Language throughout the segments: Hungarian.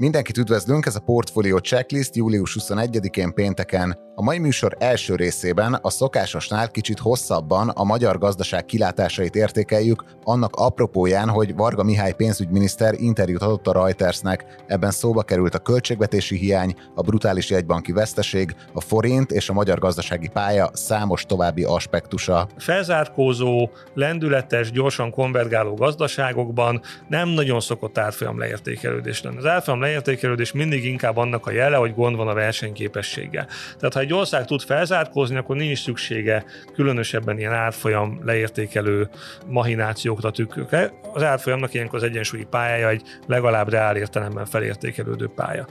Mindenkit üdvözlünk, ez a Portfolio Checklist július 21-én pénteken. A mai műsor első részében a szokásosnál kicsit hosszabban a magyar gazdaság kilátásait értékeljük, annak apropóján, hogy Varga Mihály pénzügyminiszter interjút adott a Reutersnek. Ebben szóba került a költségvetési hiány, a brutális jegybanki veszteség, a forint és a magyar gazdasági pálya számos további aspektusa. Felzárkózó, lendületes, gyorsan konvergáló gazdaságokban nem nagyon szokott árfolyam leértékelődés lenni. Az árfolyam leértékelődés mindig inkább annak a jele, hogy gond van a versenyképességgel. Tehát ha egy ország tud felzárkózni, akkor nincs szüksége különösebben ilyen árfolyam leértékelő mahinációkra, tükrökre. Az árfolyamnak ilyenkor az egyensúlyi pályája egy legalább reál értelemben felértékelődő pálya.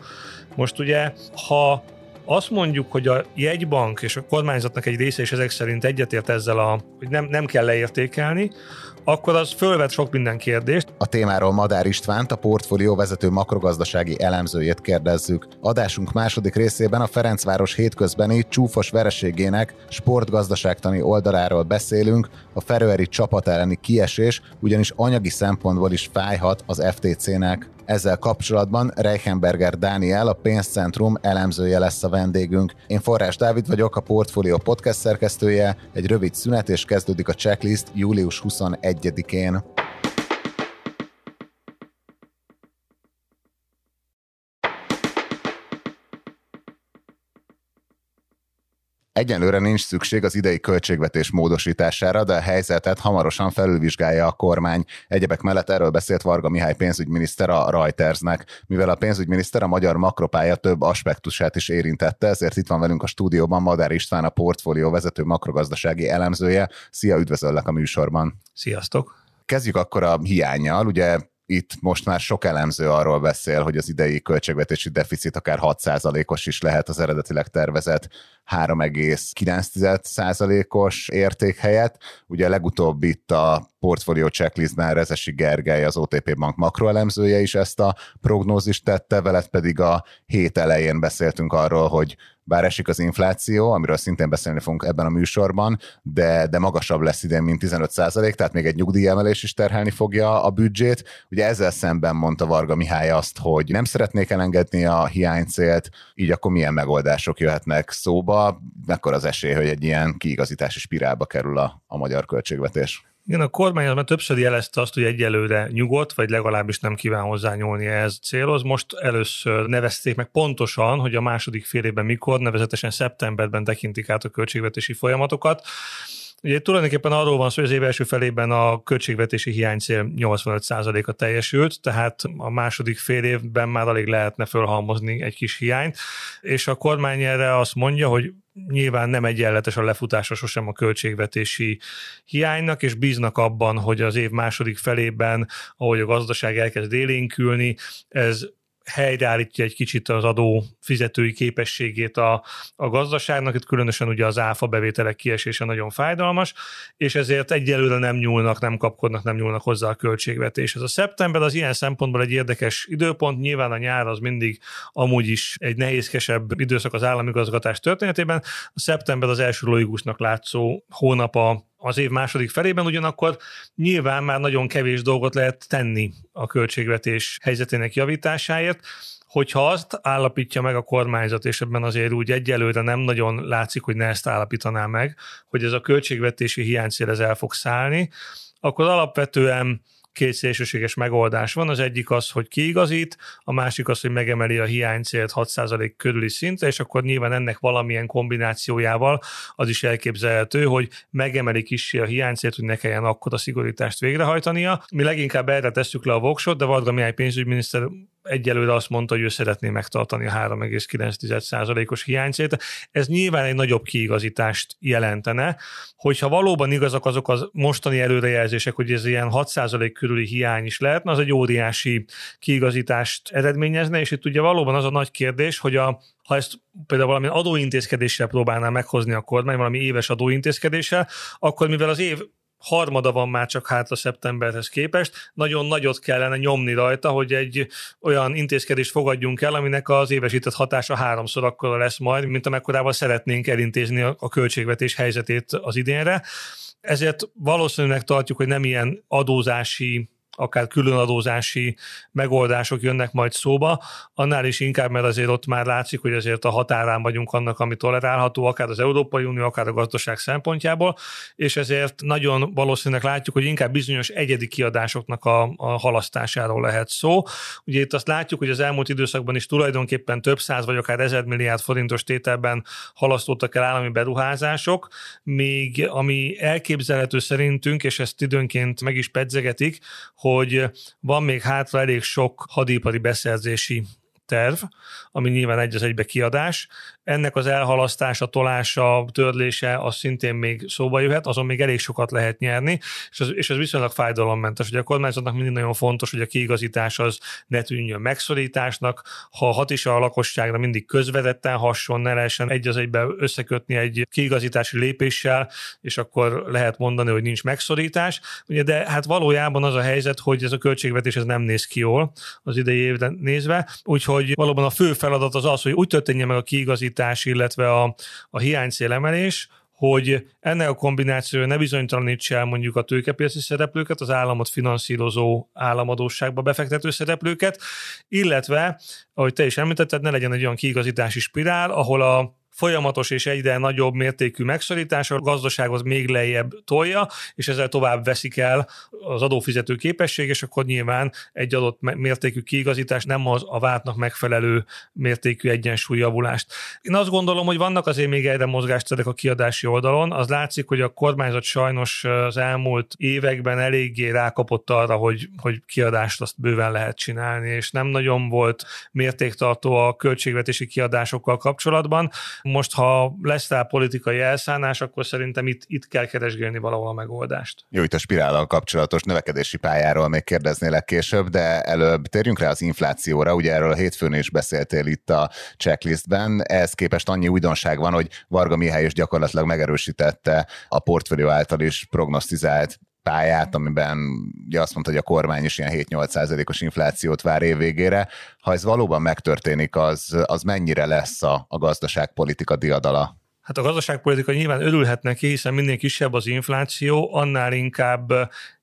Most ugye, ha azt mondjuk, hogy a jegybank és a kormányzatnak egy része is ezek szerint egyetért ezzel, a, hogy nem, nem kell leértékelni, akkor az fölvet sok minden kérdést. A témáról Madár Istvánt, a portfólió vezető makrogazdasági elemzőjét kérdezzük. Adásunk második részében a Ferencváros hétközbeni csúfos vereségének sportgazdaságtani oldaláról beszélünk, a Feröeri csapat elleni kiesés ugyanis anyagi szempontból is fájhat az FTC-nek. Ezzel kapcsolatban Reichenberger Dániel, a pénzcentrum elemzője lesz a vendégünk. Én Forrás Dávid vagyok, a Portfolio podcast szerkesztője. Egy rövid szünet és kezdődik a checklist július 21-én. Egyenlőre nincs szükség az idei költségvetés módosítására, de a helyzetet hamarosan felülvizsgálja a kormány. Egyebek mellett erről beszélt Varga Mihály pénzügyminiszter a Reutersnek. Mivel a pénzügyminiszter a magyar makropálya több aspektusát is érintette, ezért itt van velünk a stúdióban Madár István, a portfólió vezető makrogazdasági elemzője. Szia, üdvözöllek a műsorban. Sziasztok! Kezdjük akkor a hiányjal. Ugye itt most már sok elemző arról beszél, hogy az idei költségvetési deficit akár 6%-os is lehet az eredetileg tervezett 3,9%-os érték helyett. Ugye legutóbb itt a portfolio checklistben Rezesi Gergely, az OTP Bank makroelemzője is ezt a prognózist tette, veled pedig a hét elején beszéltünk arról, hogy bár esik az infláció, amiről szintén beszélni fogunk ebben a műsorban, de, de magasabb lesz idén, mint 15% tehát még egy nyugdíjemelés is terhelni fogja a büdzsét. Ugye ezzel szemben mondta Varga Mihály azt, hogy nem szeretnék elengedni a hiánycélt, így akkor milyen megoldások jöhetnek szóba, mekkora az esély, hogy egy ilyen kiigazítási spirálba kerül a, a magyar költségvetés? Igen, a kormány az már többször jelezte azt, hogy egyelőre nyugodt, vagy legalábbis nem kíván hozzányúlni ehhez célhoz. Most először nevezték meg pontosan, hogy a második fél évben mikor, nevezetesen szeptemberben tekintik át a költségvetési folyamatokat. Ugye tulajdonképpen arról van szó, hogy az év első felében a költségvetési hiánycél 85%-a teljesült, tehát a második fél évben már alig lehetne fölhalmozni egy kis hiányt, és a kormány erre azt mondja, hogy nyilván nem egyenletes a lefutása sosem a költségvetési hiánynak, és bíznak abban, hogy az év második felében, ahogy a gazdaság elkezd élénkülni, ez helyreállítja egy kicsit az adó fizetői képességét a, a gazdaságnak, itt különösen ugye az áfa bevételek kiesése nagyon fájdalmas, és ezért egyelőre nem nyúlnak, nem kapkodnak, nem nyúlnak hozzá a költségvetéshez. A szeptember az ilyen szempontból egy érdekes időpont, nyilván a nyár az mindig amúgy is egy nehézkesebb időszak az államigazgatás történetében. A szeptember az első logikusnak látszó hónap a az év második felében, ugyanakkor nyilván már nagyon kevés dolgot lehet tenni a költségvetés helyzetének javításáért, hogyha azt állapítja meg a kormányzat, és ebben azért úgy egyelőre nem nagyon látszik, hogy ne ezt állapítaná meg, hogy ez a költségvetési hiánycél ez el fog szállni, akkor alapvetően két szélsőséges megoldás van. Az egyik az, hogy kiigazít, a másik az, hogy megemeli a hiánycélt 6% körüli szintre, és akkor nyilván ennek valamilyen kombinációjával az is elképzelhető, hogy megemeli kicsi a hiánycélt, hogy ne kelljen akkor a szigorítást végrehajtania. Mi leginkább erre tesszük le a voksot, de Varga Mihály pénzügyminiszter egyelőre azt mondta, hogy ő szeretné megtartani a 3,9%-os hiánycét. Ez nyilván egy nagyobb kiigazítást jelentene, hogyha valóban igazak azok az mostani előrejelzések, hogy ez ilyen 6% körüli hiány is lehetne, az egy óriási kiigazítást eredményezne, és itt ugye valóban az a nagy kérdés, hogy a, ha ezt például valami adóintézkedéssel próbálná meghozni a kormány, valami éves adóintézkedéssel, akkor mivel az év harmada van már csak hátra szeptemberhez képest, nagyon nagyot kellene nyomni rajta, hogy egy olyan intézkedést fogadjunk el, aminek az évesített hatása háromszor akkora lesz majd, mint amekkorával szeretnénk elintézni a költségvetés helyzetét az idénre. Ezért valószínűleg tartjuk, hogy nem ilyen adózási akár különadózási megoldások jönnek majd szóba, annál is inkább, mert azért ott már látszik, hogy azért a határán vagyunk annak, ami tolerálható, akár az Európai Unió, akár a gazdaság szempontjából, és ezért nagyon valószínűleg látjuk, hogy inkább bizonyos egyedi kiadásoknak a, a halasztásáról lehet szó. Ugye itt azt látjuk, hogy az elmúlt időszakban is tulajdonképpen több száz vagy akár ezer milliárd forintos tételben halasztottak el állami beruházások, még ami elképzelhető szerintünk, és ezt időnként meg is pedzegetik, hogy van még hátra elég sok hadipari beszerzési terv, ami nyilván egy az egybe kiadás, ennek az elhalasztása, tolása, törlése az szintén még szóba jöhet, azon még elég sokat lehet nyerni, és ez, és ez viszonylag fájdalommentes. Ugye a kormányzatnak mindig nagyon fontos, hogy a kiigazítás az ne tűnjön megszorításnak, ha hat is a lakosságra mindig közvetetten hasson, ne lehessen egy az egybe összekötni egy kiigazítási lépéssel, és akkor lehet mondani, hogy nincs megszorítás. Ugye, de hát valójában az a helyzet, hogy ez a költségvetés ez nem néz ki jól az idei évre nézve, úgyhogy valóban a fő feladat az az, hogy úgy történjen meg a kiigazítás, likviditás, illetve a, a hiánycélemelés, hogy ennek a kombinációja ne bizonytalanítsa el mondjuk a tőkepiaci szereplőket, az államot finanszírozó államadóságba befektető szereplőket, illetve, ahogy te is említetted, ne legyen egy olyan kiigazítási spirál, ahol a folyamatos és egyre nagyobb mértékű megszorítás a gazdasághoz még lejjebb tolja, és ezzel tovább veszik el az adófizető képesség, és akkor nyilván egy adott mértékű kiigazítás nem az a vártnak megfelelő mértékű egyensúlyjavulást. Én azt gondolom, hogy vannak azért még egyre mozgásterek a kiadási oldalon. Az látszik, hogy a kormányzat sajnos az elmúlt években eléggé rákapott arra, hogy, hogy kiadást azt bőven lehet csinálni, és nem nagyon volt mértéktartó a költségvetési kiadásokkal kapcsolatban most, ha lesz rá politikai elszánás, akkor szerintem itt, itt kell keresgélni valahol a megoldást. Jó, itt a spirállal kapcsolatos növekedési pályáról még kérdeznélek később, de előbb térjünk rá az inflációra. Ugye erről a hétfőn is beszéltél itt a checklistben. Ehhez képest annyi újdonság van, hogy Varga Mihály is gyakorlatilag megerősítette a portfólió által is prognosztizált pályát, amiben ugye azt mondta, hogy a kormány is ilyen 7-8 os inflációt vár évvégére. Ha ez valóban megtörténik, az, az mennyire lesz a, a gazdaságpolitika diadala? Hát a gazdaságpolitika nyilván örülhet neki, hiszen minél kisebb az infláció, annál inkább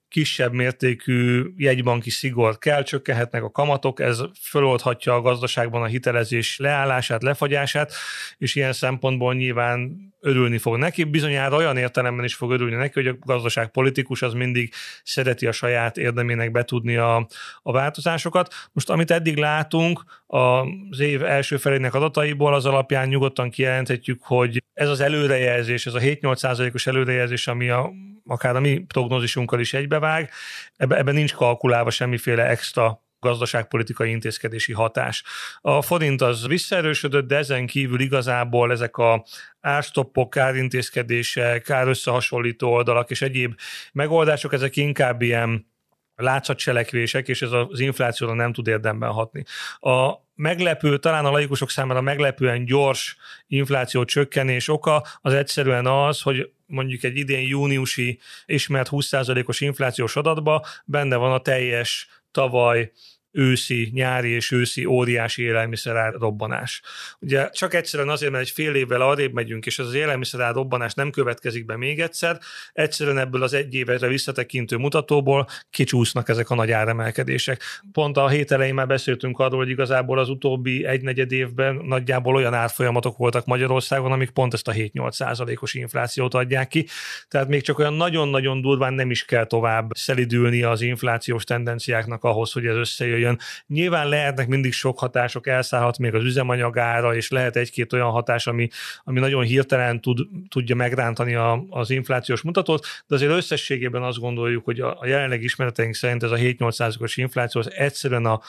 kisebb mértékű jegybanki szigor kell, csökkenhetnek a kamatok, ez föloldhatja a gazdaságban a hitelezés leállását, lefagyását, és ilyen szempontból nyilván örülni fog neki. Bizonyára olyan értelemben is fog örülni neki, hogy a gazdaságpolitikus az mindig szereti a saját érdemének betudni a, a változásokat. Most amit eddig látunk az év első felének adataiból, az alapján nyugodtan kijelenthetjük, hogy ez az előrejelzés, ez a 7-8 os előrejelzés, ami a, akár a mi prognózisunkkal is egybevág, ebben ebbe nincs kalkulálva semmiféle extra gazdaságpolitikai intézkedési hatás. A forint az visszaerősödött, de ezen kívül igazából ezek a árstoppok, árintézkedések, árösszehasonlító oldalak és egyéb megoldások, ezek inkább ilyen látszatcselekvések, és ez az inflációra nem tud érdemben hatni. A meglepő, talán a laikusok számára meglepően gyors infláció csökkenés oka az egyszerűen az, hogy mondjuk egy idén júniusi ismert 20%-os inflációs adatba benne van a teljes tavaly őszi, nyári és őszi óriási élelmiszerár robbanás. Ugye csak egyszerűen azért, mert egy fél évvel arrébb megyünk, és ez az élelmiszerár robbanás nem következik be még egyszer, egyszerűen ebből az egy évre visszatekintő mutatóból kicsúsznak ezek a nagy áremelkedések. Pont a hét elején már beszéltünk arról, hogy igazából az utóbbi egynegyed évben nagyjából olyan árfolyamatok voltak Magyarországon, amik pont ezt a 7-8 százalékos inflációt adják ki. Tehát még csak olyan nagyon-nagyon durván nem is kell tovább szelidülni az inflációs tendenciáknak ahhoz, hogy ez összejöjjön jön. Nyilván lehetnek mindig sok hatások, elszállhat még az üzemanyagára, és lehet egy-két olyan hatás, ami, ami nagyon hirtelen tud, tudja megrántani a, az inflációs mutatót, de azért összességében azt gondoljuk, hogy a, a jelenleg ismereteink szerint ez a 7-8%-os infláció az egyszerűen a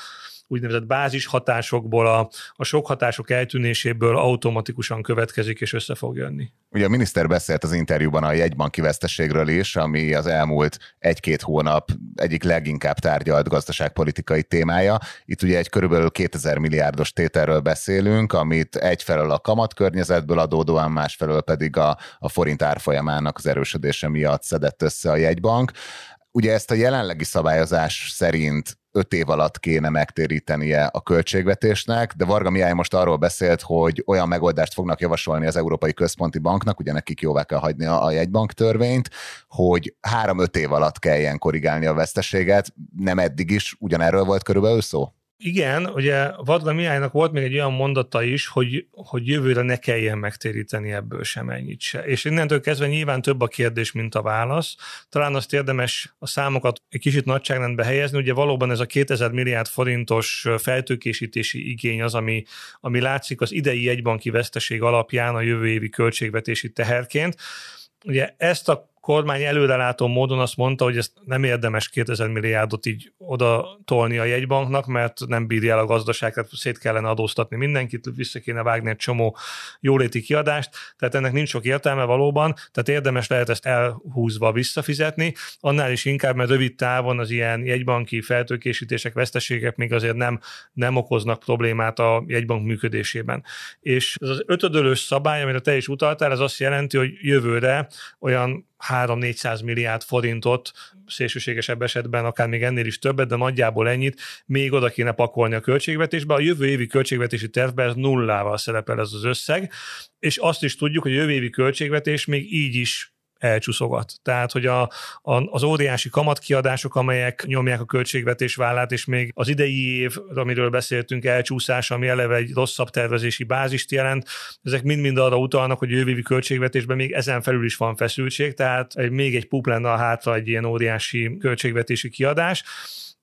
úgynevezett bázis hatásokból, a, a sok hatások eltűnéséből automatikusan következik és össze fog jönni. Ugye a miniszter beszélt az interjúban a jegybanki veszteségről is, ami az elmúlt egy-két hónap egyik leginkább tárgyalt gazdaságpolitikai témája. Itt ugye egy körülbelül 2000 milliárdos tételről beszélünk, amit egyfelől a kamatkörnyezetből adódóan, másfelől pedig a, a forint árfolyamának az erősödése miatt szedett össze a jegybank. Ugye ezt a jelenlegi szabályozás szerint öt év alatt kéne megtérítenie a költségvetésnek, de Varga Mihály most arról beszélt, hogy olyan megoldást fognak javasolni az Európai Központi Banknak, ugye nekik jóvá kell hagyni a jegybank törvényt, hogy három-öt év alatt kelljen korrigálni a veszteséget. Nem eddig is ugyanerről volt körülbelül szó? Igen, ugye Vadga Mihálynak volt még egy olyan mondata is, hogy, hogy jövőre ne kelljen megtéríteni ebből sem ennyit se. És innentől kezdve nyilván több a kérdés, mint a válasz. Talán azt érdemes a számokat egy kicsit nagyságrendbe helyezni. Ugye valóban ez a 2000 milliárd forintos feltőkésítési igény az, ami, ami látszik az idei egybanki veszteség alapján a jövő évi költségvetési teherként. Ugye ezt a kormány előrelátó módon azt mondta, hogy ezt nem érdemes 2000 milliárdot így oda tolni a jegybanknak, mert nem bírja el a gazdaság, tehát szét kellene adóztatni mindenkit, vissza kéne vágni egy csomó jóléti kiadást, tehát ennek nincs sok értelme valóban, tehát érdemes lehet ezt elhúzva visszafizetni, annál is inkább, mert rövid távon az ilyen jegybanki feltőkésítések, veszteségek még azért nem, nem okoznak problémát a jegybank működésében. És ez az ötödölős szabály, amire te is utaltál, ez azt jelenti, hogy jövőre olyan 3-400 milliárd forintot, szélsőségesebb esetben akár még ennél is többet, de nagyjából ennyit még oda kéne pakolni a költségvetésbe. A jövő évi költségvetési tervben ez nullával szerepel ez az összeg, és azt is tudjuk, hogy a jövő évi költségvetés még így is elcsúszogat. Tehát, hogy a, a, az óriási kamatkiadások, amelyek nyomják a költségvetés vállát, és még az idei év, amiről beszéltünk, elcsúszás, ami eleve egy rosszabb tervezési bázist jelent, ezek mind-mind arra utalnak, hogy a jövővi költségvetésben még ezen felül is van feszültség, tehát még egy pup lenne a hátra egy ilyen óriási költségvetési kiadás.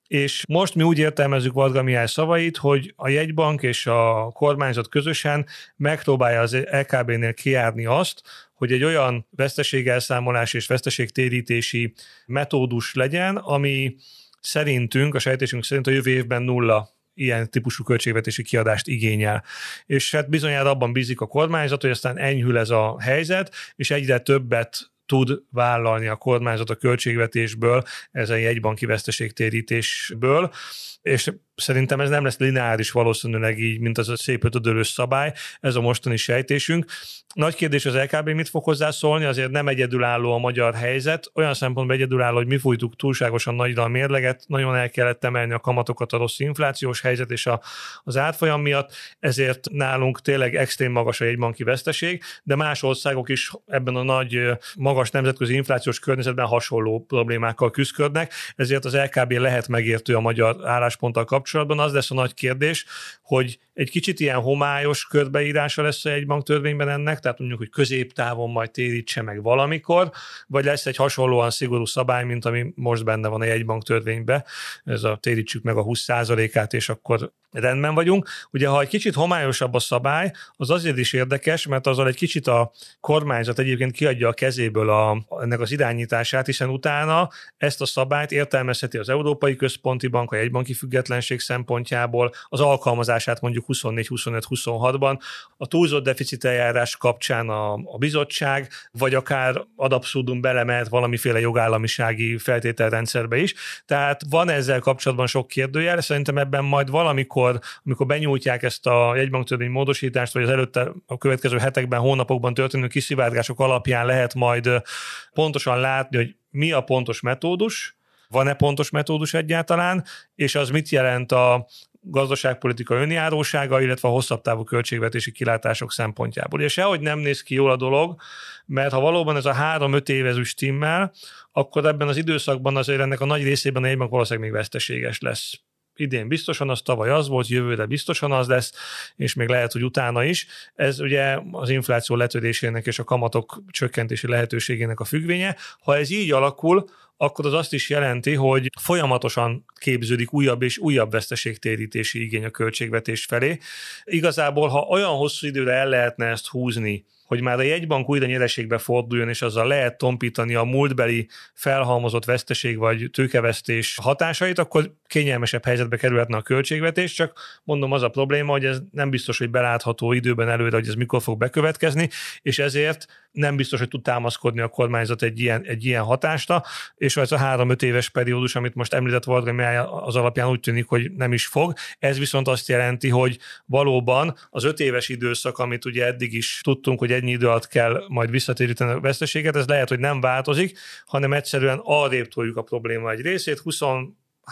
És most mi úgy értelmezzük Varga Mihály szavait, hogy a jegybank és a kormányzat közösen megpróbálja az LKB-nél kiárni azt, hogy egy olyan veszteségelszámolás és veszteségtérítési metódus legyen, ami szerintünk, a sejtésünk szerint a jövő évben nulla ilyen típusú költségvetési kiadást igényel. És hát bizonyára abban bízik a kormányzat, hogy aztán enyhül ez a helyzet, és egyre többet tud vállalni a kormányzat a költségvetésből, ezen jegybanki veszteségtérítésből, és szerintem ez nem lesz lineáris valószínűleg így, mint az a szép ötödölős szabály, ez a mostani sejtésünk. Nagy kérdés az LKB mit fog hozzászólni, azért nem egyedülálló a magyar helyzet, olyan szempontból egyedülálló, hogy mi fújtuk túlságosan nagyra a mérleget, nagyon el kellett emelni a kamatokat a rossz inflációs helyzet és a, az átfolyam miatt, ezért nálunk tényleg extrém magas a jegybanki veszteség, de más országok is ebben a nagy, magas nemzetközi inflációs környezetben hasonló problémákkal küzdködnek, ezért az LKB lehet megértő a magyar állásponttal kapcsolatban, kapcsolatban az lesz a nagy kérdés, hogy egy kicsit ilyen homályos körbeírása lesz egy banktörvényben ennek, tehát mondjuk, hogy középtávon majd térítse meg valamikor, vagy lesz egy hasonlóan szigorú szabály, mint ami most benne van a jegybanktörvényben, ez a térítsük meg a 20%-át, és akkor rendben vagyunk. Ugye, ha egy kicsit homályosabb a szabály, az azért is érdekes, mert azzal egy kicsit a kormányzat egyébként kiadja a kezéből a, ennek az irányítását, hiszen utána ezt a szabályt értelmezheti az Európai Központi Bank a jegybanki függetlenség szempontjából, az alkalmazását mondjuk 24-25-26-ban, a túlzott deficit eljárás kapcsán a, a bizottság, vagy akár ad abszurdum belemelt valamiféle jogállamisági feltételrendszerbe is. Tehát van ezzel kapcsolatban sok kérdőjel, szerintem ebben majd valamikor amikor, amikor benyújtják ezt a jegybanktörvény módosítást, vagy az előtte a következő hetekben, hónapokban történő kiszivárgások alapján lehet majd pontosan látni, hogy mi a pontos metódus, van-e pontos metódus egyáltalán, és az mit jelent a gazdaságpolitika önjárósága, illetve a hosszabb távú költségvetési kilátások szempontjából. És sehogy nem néz ki jól a dolog, mert ha valóban ez a három-öt évezű stimmel, akkor ebben az időszakban azért ennek a nagy részében a jegybank valószínűleg még veszteséges lesz idén biztosan az, tavaly az volt, jövőre biztosan az lesz, és még lehet, hogy utána is. Ez ugye az infláció letörésének és a kamatok csökkentési lehetőségének a függvénye. Ha ez így alakul, akkor az azt is jelenti, hogy folyamatosan képződik újabb és újabb veszteségtérítési igény a költségvetés felé. Igazából, ha olyan hosszú időre el lehetne ezt húzni, hogy már a jegybank újra nyereségbe forduljon, és azzal lehet tompítani a múltbeli felhalmozott veszteség vagy tőkevesztés hatásait, akkor kényelmesebb helyzetbe kerülhetne a költségvetés, csak mondom az a probléma, hogy ez nem biztos, hogy belátható időben előre, hogy ez mikor fog bekövetkezni, és ezért nem biztos, hogy tud támaszkodni a kormányzat egy ilyen, egy ilyen hatásra, és ez a három-öt éves periódus, amit most említett Varga az alapján úgy tűnik, hogy nem is fog. Ez viszont azt jelenti, hogy valóban az öt éves időszak, amit ugye eddig is tudtunk, hogy ennyi idő alatt kell majd visszatéríteni a veszteséget, ez lehet, hogy nem változik, hanem egyszerűen arrébb toljuk a probléma egy részét, 20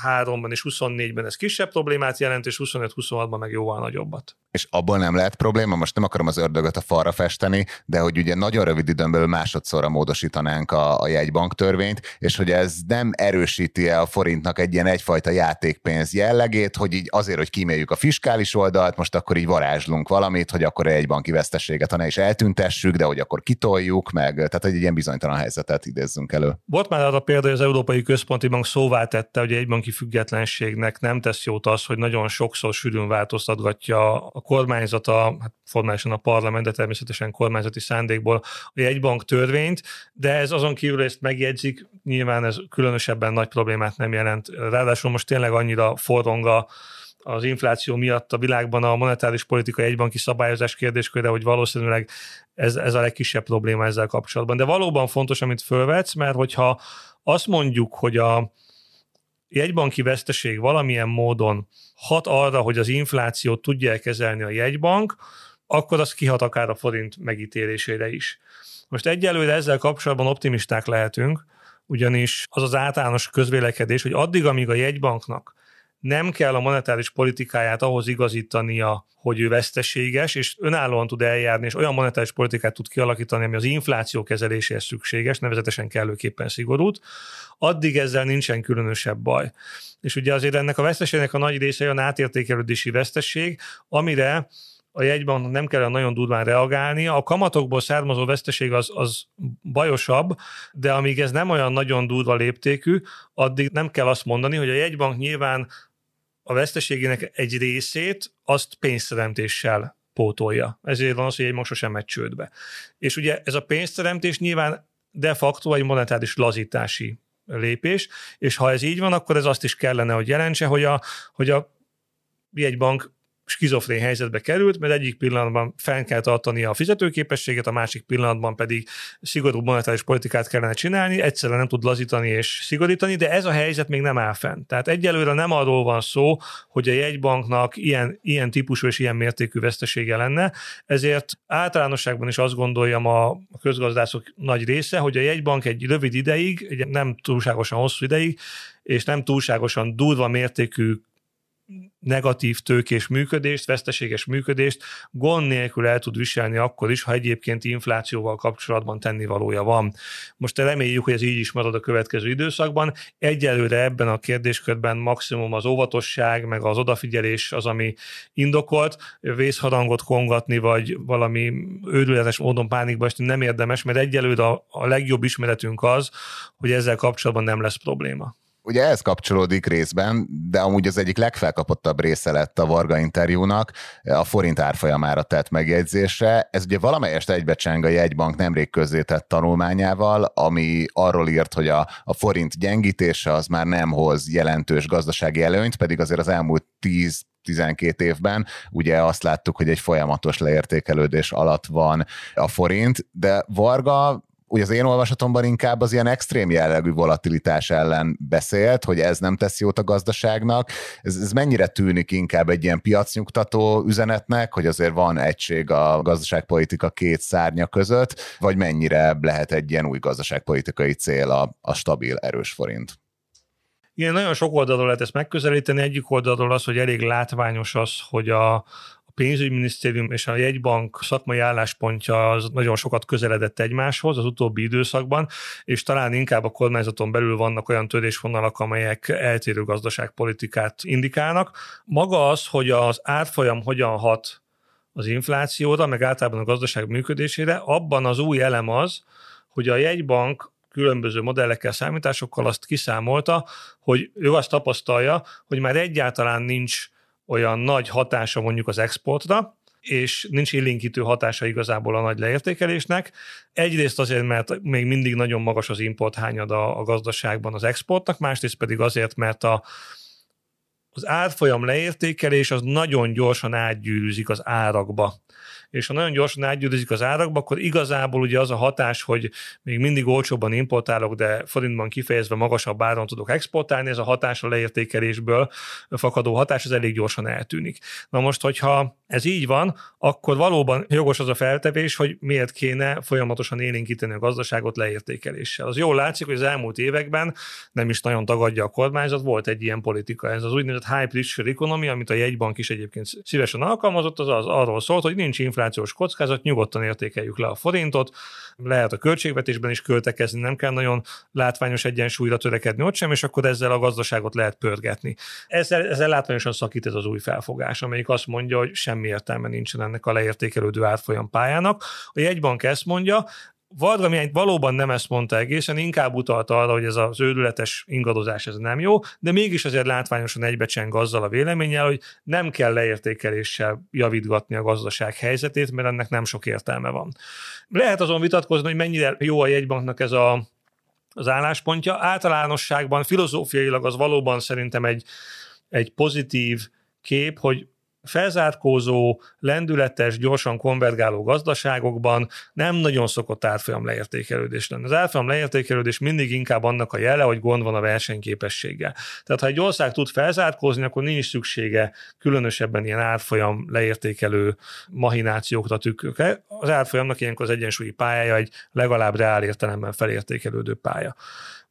3-ban és 24-ben ez kisebb problémát jelent, és 25-26-ban meg jóval nagyobbat. És abból nem lehet probléma, most nem akarom az ördögöt a falra festeni, de hogy ugye nagyon rövid időn belül másodszorra módosítanánk a, a jegybank törvényt, és hogy ez nem erősíti el a forintnak egy ilyen egyfajta játékpénz jellegét, hogy így azért, hogy kíméljük a fiskális oldalt, most akkor így varázslunk valamit, hogy akkor egy banki veszteséget, ha ne is eltüntessük, de hogy akkor kitoljuk meg, tehát egy ilyen bizonytalan helyzetet idézzünk elő. Volt már arra példa, hogy az Európai Központi Bank szóvá tette, hogy egy banki függetlenségnek nem tesz jót az, hogy nagyon sokszor sűrűn változtatgatja a kormányzata, hát formálisan a parlament, de természetesen kormányzati szándékból a jegybank törvényt, de ez azon kívül ezt megjegyzik, nyilván ez különösebben nagy problémát nem jelent. Ráadásul most tényleg annyira forrong a az infláció miatt a világban a monetáris politika egybanki szabályozás kérdésköre, hogy valószínűleg ez, ez a legkisebb probléma ezzel kapcsolatban. De valóban fontos, amit fölvetsz, mert hogyha azt mondjuk, hogy a, jegybanki veszteség valamilyen módon hat arra, hogy az inflációt tudja kezelni a jegybank, akkor az kihat akár a forint megítélésére is. Most egyelőre ezzel kapcsolatban optimisták lehetünk, ugyanis az az általános közvélekedés, hogy addig, amíg a jegybanknak nem kell a monetáris politikáját ahhoz igazítania, hogy ő veszteséges, és önállóan tud eljárni, és olyan monetáris politikát tud kialakítani, ami az infláció kezeléséhez szükséges, nevezetesen kellőképpen szigorút, addig ezzel nincsen különösebb baj. És ugye azért ennek a veszteségnek a nagy része olyan átértékelődési veszteség, amire a jegybanknak nem kell nagyon durván reagálni. A kamatokból származó veszteség az, az bajosabb, de amíg ez nem olyan nagyon durva léptékű, addig nem kell azt mondani, hogy a jegybank nyilván a veszteségének egy részét azt pénzteremtéssel pótolja. Ezért van az, hogy egy most sosem megy csődbe. És ugye ez a pénzteremtés nyilván de facto egy monetáris lazítási lépés, és ha ez így van, akkor ez azt is kellene, hogy jelentse, hogy a, hogy a jegybank skizofrén helyzetbe került, mert egyik pillanatban fenn kell tartani a fizetőképességet, a másik pillanatban pedig szigorú monetáris politikát kellene csinálni, egyszerűen nem tud lazítani és szigorítani, de ez a helyzet még nem áll fenn. Tehát egyelőre nem arról van szó, hogy a jegybanknak ilyen, ilyen típusú és ilyen mértékű vesztesége lenne, ezért általánosságban is azt gondoljam a közgazdászok nagy része, hogy a jegybank egy rövid ideig, egy nem túlságosan hosszú ideig, és nem túlságosan durva mértékű negatív tőkés működést, veszteséges működést gond nélkül el tud viselni akkor is, ha egyébként inflációval kapcsolatban tennivalója van. Most reméljük, hogy ez így is marad a következő időszakban. Egyelőre ebben a kérdéskörben maximum az óvatosság, meg az odafigyelés az, ami indokolt. Vészharangot kongatni, vagy valami őrületes módon pánikba esni nem érdemes, mert egyelőre a, legjobb ismeretünk az, hogy ezzel kapcsolatban nem lesz probléma ugye ez kapcsolódik részben, de amúgy az egyik legfelkapottabb része lett a Varga interjúnak, a forint árfolyamára tett megjegyzése. Ez ugye valamelyest egybecseng a jegybank nemrég közzétett tanulmányával, ami arról írt, hogy a, a forint gyengítése az már nem hoz jelentős gazdasági előnyt, pedig azért az elmúlt 10 12 évben, ugye azt láttuk, hogy egy folyamatos leértékelődés alatt van a forint, de Varga ugye az én olvasatomban inkább az ilyen extrém jellegű volatilitás ellen beszélt, hogy ez nem tesz jót a gazdaságnak. Ez, ez mennyire tűnik inkább egy ilyen piacnyugtató üzenetnek, hogy azért van egység a gazdaságpolitika két szárnya között, vagy mennyire lehet egy ilyen új gazdaságpolitikai cél a, a stabil, erős forint? Igen, nagyon sok oldalról lehet ezt megközelíteni. Egyik oldalról az, hogy elég látványos az, hogy a, pénzügyminisztérium és a jegybank szakmai álláspontja az nagyon sokat közeledett egymáshoz az utóbbi időszakban, és talán inkább a kormányzaton belül vannak olyan törésvonalak, amelyek eltérő gazdaságpolitikát indikálnak. Maga az, hogy az árfolyam hogyan hat az inflációra, meg általában a gazdaság működésére, abban az új elem az, hogy a jegybank különböző modellekkel, számításokkal azt kiszámolta, hogy ő azt tapasztalja, hogy már egyáltalán nincs olyan nagy hatása mondjuk az exportra, és nincs illinkítő hatása igazából a nagy leértékelésnek. Egyrészt azért, mert még mindig nagyon magas az import hányad a, a gazdaságban az exportnak, másrészt pedig azért, mert a, az árfolyam leértékelés az nagyon gyorsan átgyűrűzik az árakba és ha nagyon gyorsan átgyűrűzik az árakba, akkor igazából ugye az a hatás, hogy még mindig olcsóbban importálok, de forintban kifejezve magasabb áron tudok exportálni, ez a hatás a leértékelésből fakadó hatás, az elég gyorsan eltűnik. Na most, hogyha ez így van, akkor valóban jogos az a feltevés, hogy miért kéne folyamatosan élénkíteni a gazdaságot leértékeléssel. Az jól látszik, hogy az elmúlt években nem is nagyon tagadja a kormányzat, volt egy ilyen politika. Ez az úgynevezett high pressure economy, amit a jegybank is egyébként szívesen alkalmazott, az, az arról szólt, hogy nincs inflációs kockázat, nyugodtan értékeljük le a forintot, lehet a költségvetésben is költekezni, nem kell nagyon látványos egyensúlyra törekedni ott sem, és akkor ezzel a gazdaságot lehet pörgetni. Ezzel, ezzel látványosan szakít ez az új felfogás, amelyik azt mondja, hogy semmi értelme nincsen ennek a leértékelődő árfolyam pályának. A jegybank ezt mondja, Varga Mihály valóban nem ezt mondta egészen, inkább utalta arra, hogy ez az őrületes ingadozás ez nem jó, de mégis azért látványosan egybecseng azzal a véleménnyel, hogy nem kell leértékeléssel javítgatni a gazdaság helyzetét, mert ennek nem sok értelme van. Lehet azon vitatkozni, hogy mennyire jó a jegybanknak ez a, az álláspontja. Általánosságban filozófiailag az valóban szerintem egy, egy pozitív kép, hogy felzárkózó, lendületes, gyorsan konvergáló gazdaságokban nem nagyon szokott árfolyam leértékelődés lenni. Az árfolyam leértékelődés mindig inkább annak a jele, hogy gond van a versenyképességgel. Tehát ha egy ország tud felzárkózni, akkor nincs szüksége különösebben ilyen árfolyam leértékelő mahinációkra, tükrökre. Az árfolyamnak ilyenkor az egyensúlyi pályája egy legalább reál értelemben felértékelődő pálya.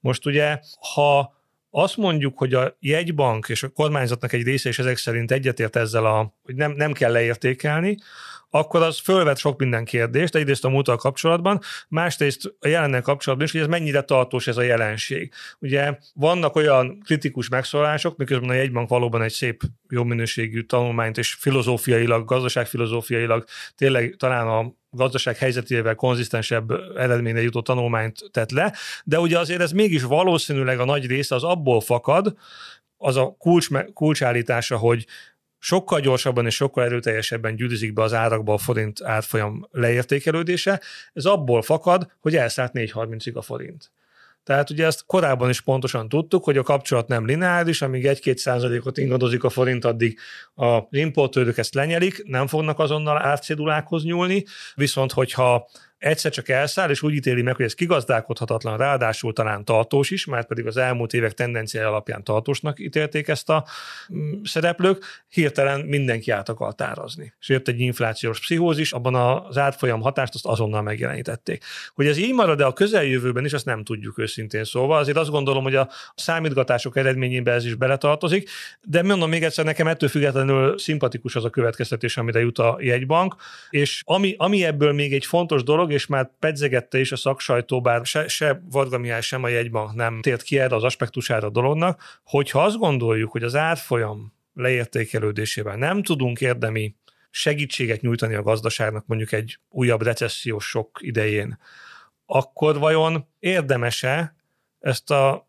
Most ugye, ha azt mondjuk, hogy a jegybank és a kormányzatnak egy része is ezek szerint egyetért ezzel, a, hogy nem, nem kell leértékelni, akkor az fölvet sok minden kérdést, egyrészt a múltal kapcsolatban, másrészt a jelennel kapcsolatban is, hogy ez mennyire tartós ez a jelenség. Ugye vannak olyan kritikus megszólások, miközben a jegybank valóban egy szép, jó minőségű tanulmányt, és filozófiailag, gazdaságfilozófiailag tényleg talán a gazdaság helyzetével konzisztensebb eredményre jutó tanulmányt tett le, de ugye azért ez mégis valószínűleg a nagy része az abból fakad, az a kulcs, kulcsállítása, hogy sokkal gyorsabban és sokkal erőteljesebben gyűrűzik be az árakba a forint árfolyam leértékelődése, ez abból fakad, hogy elszállt 4.30-ig a forint. Tehát ugye ezt korábban is pontosan tudtuk, hogy a kapcsolat nem lineáris, amíg 1-2 százalékot ingadozik a forint, addig a importőrök ezt lenyelik, nem fognak azonnal árcédulákhoz nyúlni, viszont hogyha egyszer csak elszáll, és úgy ítéli meg, hogy ez kigazdálkodhatatlan, ráadásul talán tartós is, mert pedig az elmúlt évek tendenciája alapján tartósnak ítélték ezt a mm, szereplők, hirtelen mindenki át akar tárazni. És jött egy inflációs pszichózis, abban az átfolyam hatást azt azonnal megjelenítették. Hogy ez így marad, de a közeljövőben is, azt nem tudjuk őszintén szóval. Azért azt gondolom, hogy a számítgatások eredményében ez is beletartozik, de mondom még egyszer, nekem ettől függetlenül szimpatikus az a következtetés, amire jut a jegybank, és ami, ami ebből még egy fontos dolog, és már pedzegette is a szaksajtó, bár se, se Varga Mihály, sem a jegybank nem tért ki erre az aspektusára a dolognak, hogyha azt gondoljuk, hogy az árfolyam leértékelődésével nem tudunk érdemi segítséget nyújtani a gazdaságnak mondjuk egy újabb recessziós sok idején, akkor vajon érdemese ezt a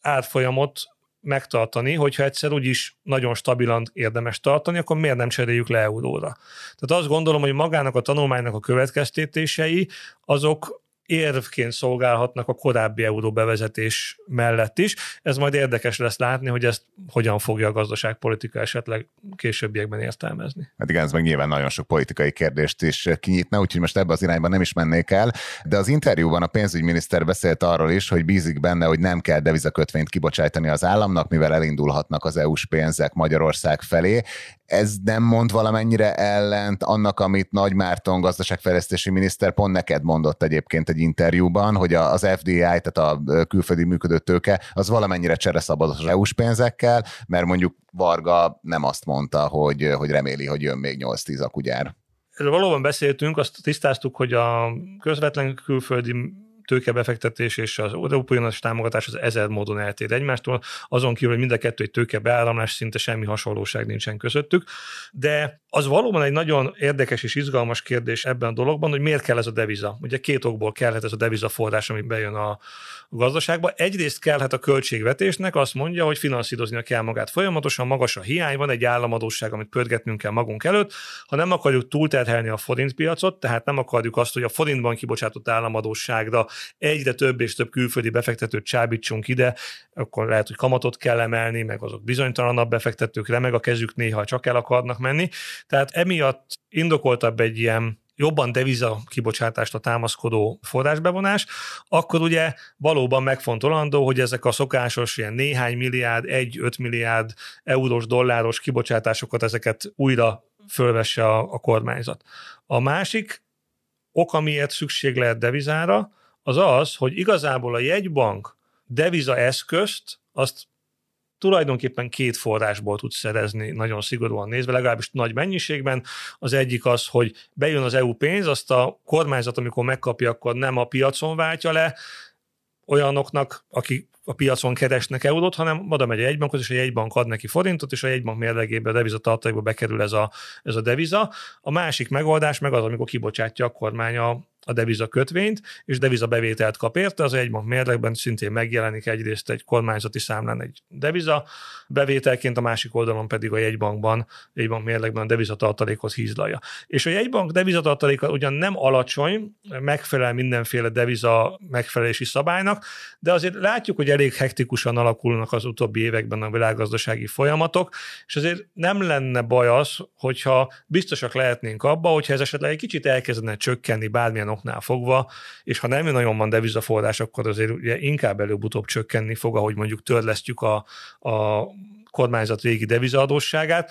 árfolyamot megtartani, hogyha egyszer úgyis nagyon stabilan érdemes tartani, akkor miért nem cseréljük le euróra? Tehát azt gondolom, hogy magának a tanulmánynak a következtetései, azok érvként szolgálhatnak a korábbi euró bevezetés mellett is. Ez majd érdekes lesz látni, hogy ezt hogyan fogja a gazdaságpolitika esetleg későbbiekben értelmezni. Hát igen, ez meg nyilván nagyon sok politikai kérdést is kinyitna, úgyhogy most ebbe az irányba nem is mennék el, de az interjúban a pénzügyminiszter beszélt arról is, hogy bízik benne, hogy nem kell devizakötvényt kibocsájtani az államnak, mivel elindulhatnak az EU-s pénzek Magyarország felé ez nem mond valamennyire ellent annak, amit Nagy Márton gazdaságfejlesztési miniszter pont neked mondott egyébként egy interjúban, hogy az FDI, tehát a külföldi működő tőke, az valamennyire csereszabad az EU-s pénzekkel, mert mondjuk Varga nem azt mondta, hogy, hogy reméli, hogy jön még 8-10 akugyár. Erről valóban beszéltünk, azt tisztáztuk, hogy a közvetlen külföldi tőkebefektetés és az Európai Uniós támogatás az ezer módon eltér egymástól, azon kívül, hogy mind a kettő egy tőkebeáramlás, szinte semmi hasonlóság nincsen közöttük, de az valóban egy nagyon érdekes és izgalmas kérdés ebben a dologban, hogy miért kell ez a deviza. Ugye két okból kellhet ez a deviza forrás, ami bejön a, gazdaságba. Egyrészt kellhet a költségvetésnek, azt mondja, hogy finanszíroznia kell magát folyamatosan, magas a hiány, van egy államadóság, amit pörgetnünk kell magunk előtt. Ha nem akarjuk túlterhelni a forintpiacot, tehát nem akarjuk azt, hogy a forintban kibocsátott államadóságra egyre több és több külföldi befektetőt csábítsunk ide, akkor lehet, hogy kamatot kell emelni, meg azok bizonytalanabb befektetők remeg a kezük néha csak el akarnak menni. Tehát emiatt indokoltabb egy ilyen jobban deviza kibocsátást a támaszkodó forrásbevonás, akkor ugye valóban megfontolandó, hogy ezek a szokásos ilyen néhány milliárd, egy-öt milliárd eurós, dolláros kibocsátásokat, ezeket újra fölvesse a, a kormányzat. A másik ok, amiért szükség lehet devizára, az az, hogy igazából a jegybank deviza eszközt azt tulajdonképpen két forrásból tudsz szerezni, nagyon szigorúan nézve, legalábbis nagy mennyiségben. Az egyik az, hogy bejön az EU pénz, azt a kormányzat, amikor megkapja, akkor nem a piacon váltja le, olyanoknak, akik a piacon keresnek eurót, hanem oda megy a jegybankhoz, és a jegybank ad neki forintot, és a jegybank mérlegébe a deviza tartalékba bekerül ez a, ez a deviza. A másik megoldás meg az, amikor kibocsátja a kormány a, a deviza kötvényt, és deviza bevételt kap érte, az egybank mérlegben szintén megjelenik egyrészt egy kormányzati számlán egy deviza bevételként, a másik oldalon pedig a jegybankban, jegybank mérlegben a deviza tartalékhoz hízlalja. És a jegybank deviza tartaléka ugyan nem alacsony, megfelel mindenféle deviza megfelelési szabálynak, de azért látjuk, hogy elég hektikusan alakulnak az utóbbi években a világgazdasági folyamatok, és azért nem lenne baj az, hogyha biztosak lehetnénk abba, hogyha ez esetleg egy kicsit elkezdene csökkenni bármilyen oknál fogva, és ha nem nagyon van devizaforrás, akkor azért ugye inkább előbb-utóbb csökkenni fog, ahogy mondjuk törlesztjük a, a kormányzat régi devizaadósságát,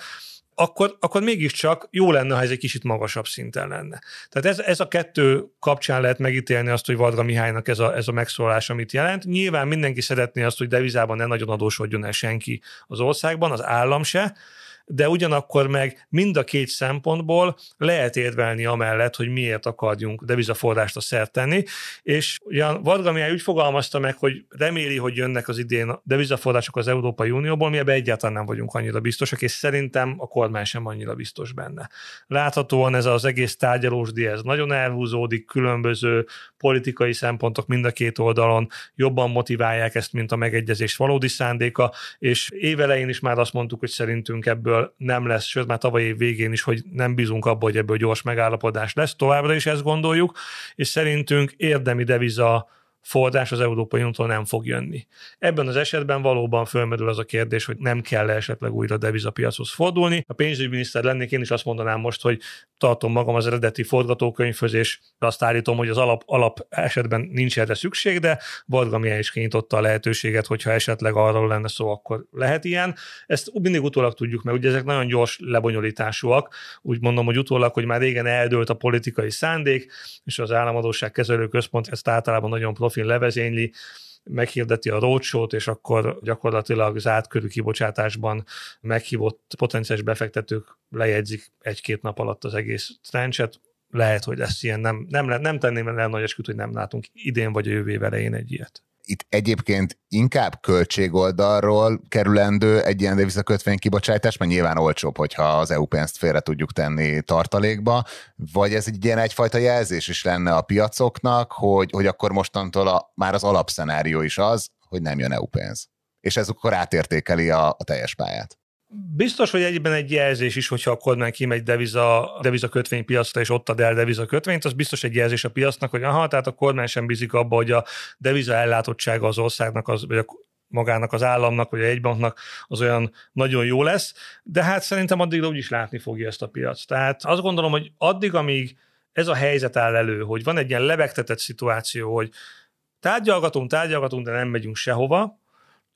akkor, akkor mégiscsak jó lenne, ha ez egy kicsit magasabb szinten lenne. Tehát ez, ez a kettő kapcsán lehet megítélni azt, hogy Varga Mihálynak ez a, ez a megszólás, amit jelent. Nyilván mindenki szeretné azt, hogy devizában ne nagyon adósodjon el senki az országban, az állam se, de ugyanakkor meg mind a két szempontból lehet érvelni amellett, hogy miért akarjunk devizaforrást a szert tenni, és ugyan Varga Mihály úgy fogalmazta meg, hogy reméli, hogy jönnek az idén devizaforrások az Európai Unióból, mi ebbe egyáltalán nem vagyunk annyira biztosak, és szerintem a kormány sem annyira biztos benne. Láthatóan ez az egész tárgyalósdi, ez nagyon elhúzódik, különböző politikai szempontok mind a két oldalon jobban motiválják ezt, mint a megegyezés valódi szándéka, és évelején is már azt mondtuk, hogy szerintünk ebből ebből nem lesz, sőt már tavaly év végén is, hogy nem bízunk abban, hogy ebből gyors megállapodás lesz. Továbbra is ezt gondoljuk, és szerintünk érdemi deviza forrás az Európai Uniótól nem fog jönni. Ebben az esetben valóban fölmerül az a kérdés, hogy nem kell esetleg újra devizapiachoz fordulni. A pénzügyminiszter lennék, én is azt mondanám most, hogy tartom magam az eredeti forgatókönyvhöz, és azt állítom, hogy az alap, alap esetben nincs erre szükség, de Varga Mihály is kinyitotta a lehetőséget, hogyha esetleg arról lenne szó, akkor lehet ilyen. Ezt mindig utólag tudjuk meg, ugye ezek nagyon gyors lebonyolításúak. Úgy mondom, hogy utólag, hogy már régen eldőlt a politikai szándék, és az államadóság kezelő központ ezt általában nagyon profil levezényli, meghirdeti a roadshow és akkor gyakorlatilag zárt körű kibocsátásban meghívott potenciális befektetők lejegyzik egy-két nap alatt az egész trencset. Lehet, hogy lesz ilyen, nem, nem, nem tenném el nagy esküt, hogy nem látunk idén vagy a jövő elején egy ilyet itt egyébként inkább költségoldalról kerülendő egy ilyen devizakötvény kibocsátás, mert nyilván olcsóbb, hogyha az EU pénzt félre tudjuk tenni tartalékba, vagy ez egy ilyen egyfajta jelzés is lenne a piacoknak, hogy, hogy akkor mostantól a, már az alapszenárió is az, hogy nem jön EU pénz. És ez akkor átértékeli a, a teljes pályát. Biztos, hogy egyben egy jelzés is, hogyha a kormány kimegy deviza, deviza kötvénypiacra, és ott ad el deviza kötvényt, az biztos egy jelzés a piacnak, hogy aha, tehát a kormány sem bízik abba, hogy a deviza ellátottsága az országnak, az, vagy a magának az államnak, vagy a egybanknak az olyan nagyon jó lesz, de hát szerintem addig úgy is látni fogja ezt a piac. Tehát azt gondolom, hogy addig, amíg ez a helyzet áll elő, hogy van egy ilyen lebegtetett szituáció, hogy tárgyalgatunk, tárgyalgatunk, de nem megyünk sehova,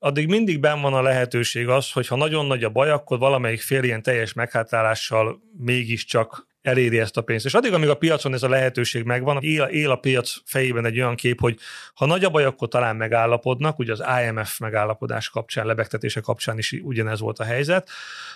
addig mindig benn van a lehetőség az, hogy ha nagyon nagy a baj, akkor valamelyik fél ilyen teljes meghátrálással mégiscsak eléri ezt a pénzt. És addig, amíg a piacon ez a lehetőség megvan, él, él a piac fejében egy olyan kép, hogy ha nagy a baj, akkor talán megállapodnak, ugye az IMF megállapodás kapcsán, lebegtetése kapcsán is ugyanez volt a helyzet,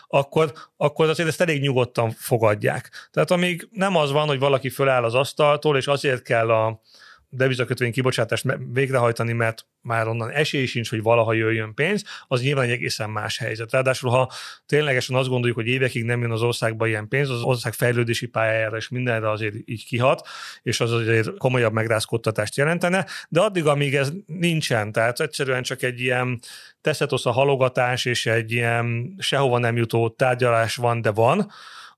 akkor, akkor azért ezt elég nyugodtan fogadják. Tehát amíg nem az van, hogy valaki föláll az asztaltól, és azért kell a, devizakötvény kibocsátást végrehajtani, mert már onnan esély sincs, hogy valaha jöjjön pénz, az nyilván egy egészen más helyzet. Ráadásul, ha ténylegesen azt gondoljuk, hogy évekig nem jön az országba ilyen pénz, az ország fejlődési pályájára és mindenre azért így kihat, és az azért komolyabb megrázkodtatást jelentene, de addig, amíg ez nincsen, tehát egyszerűen csak egy ilyen teszetosz a halogatás és egy ilyen sehova nem jutó tárgyalás van, de van,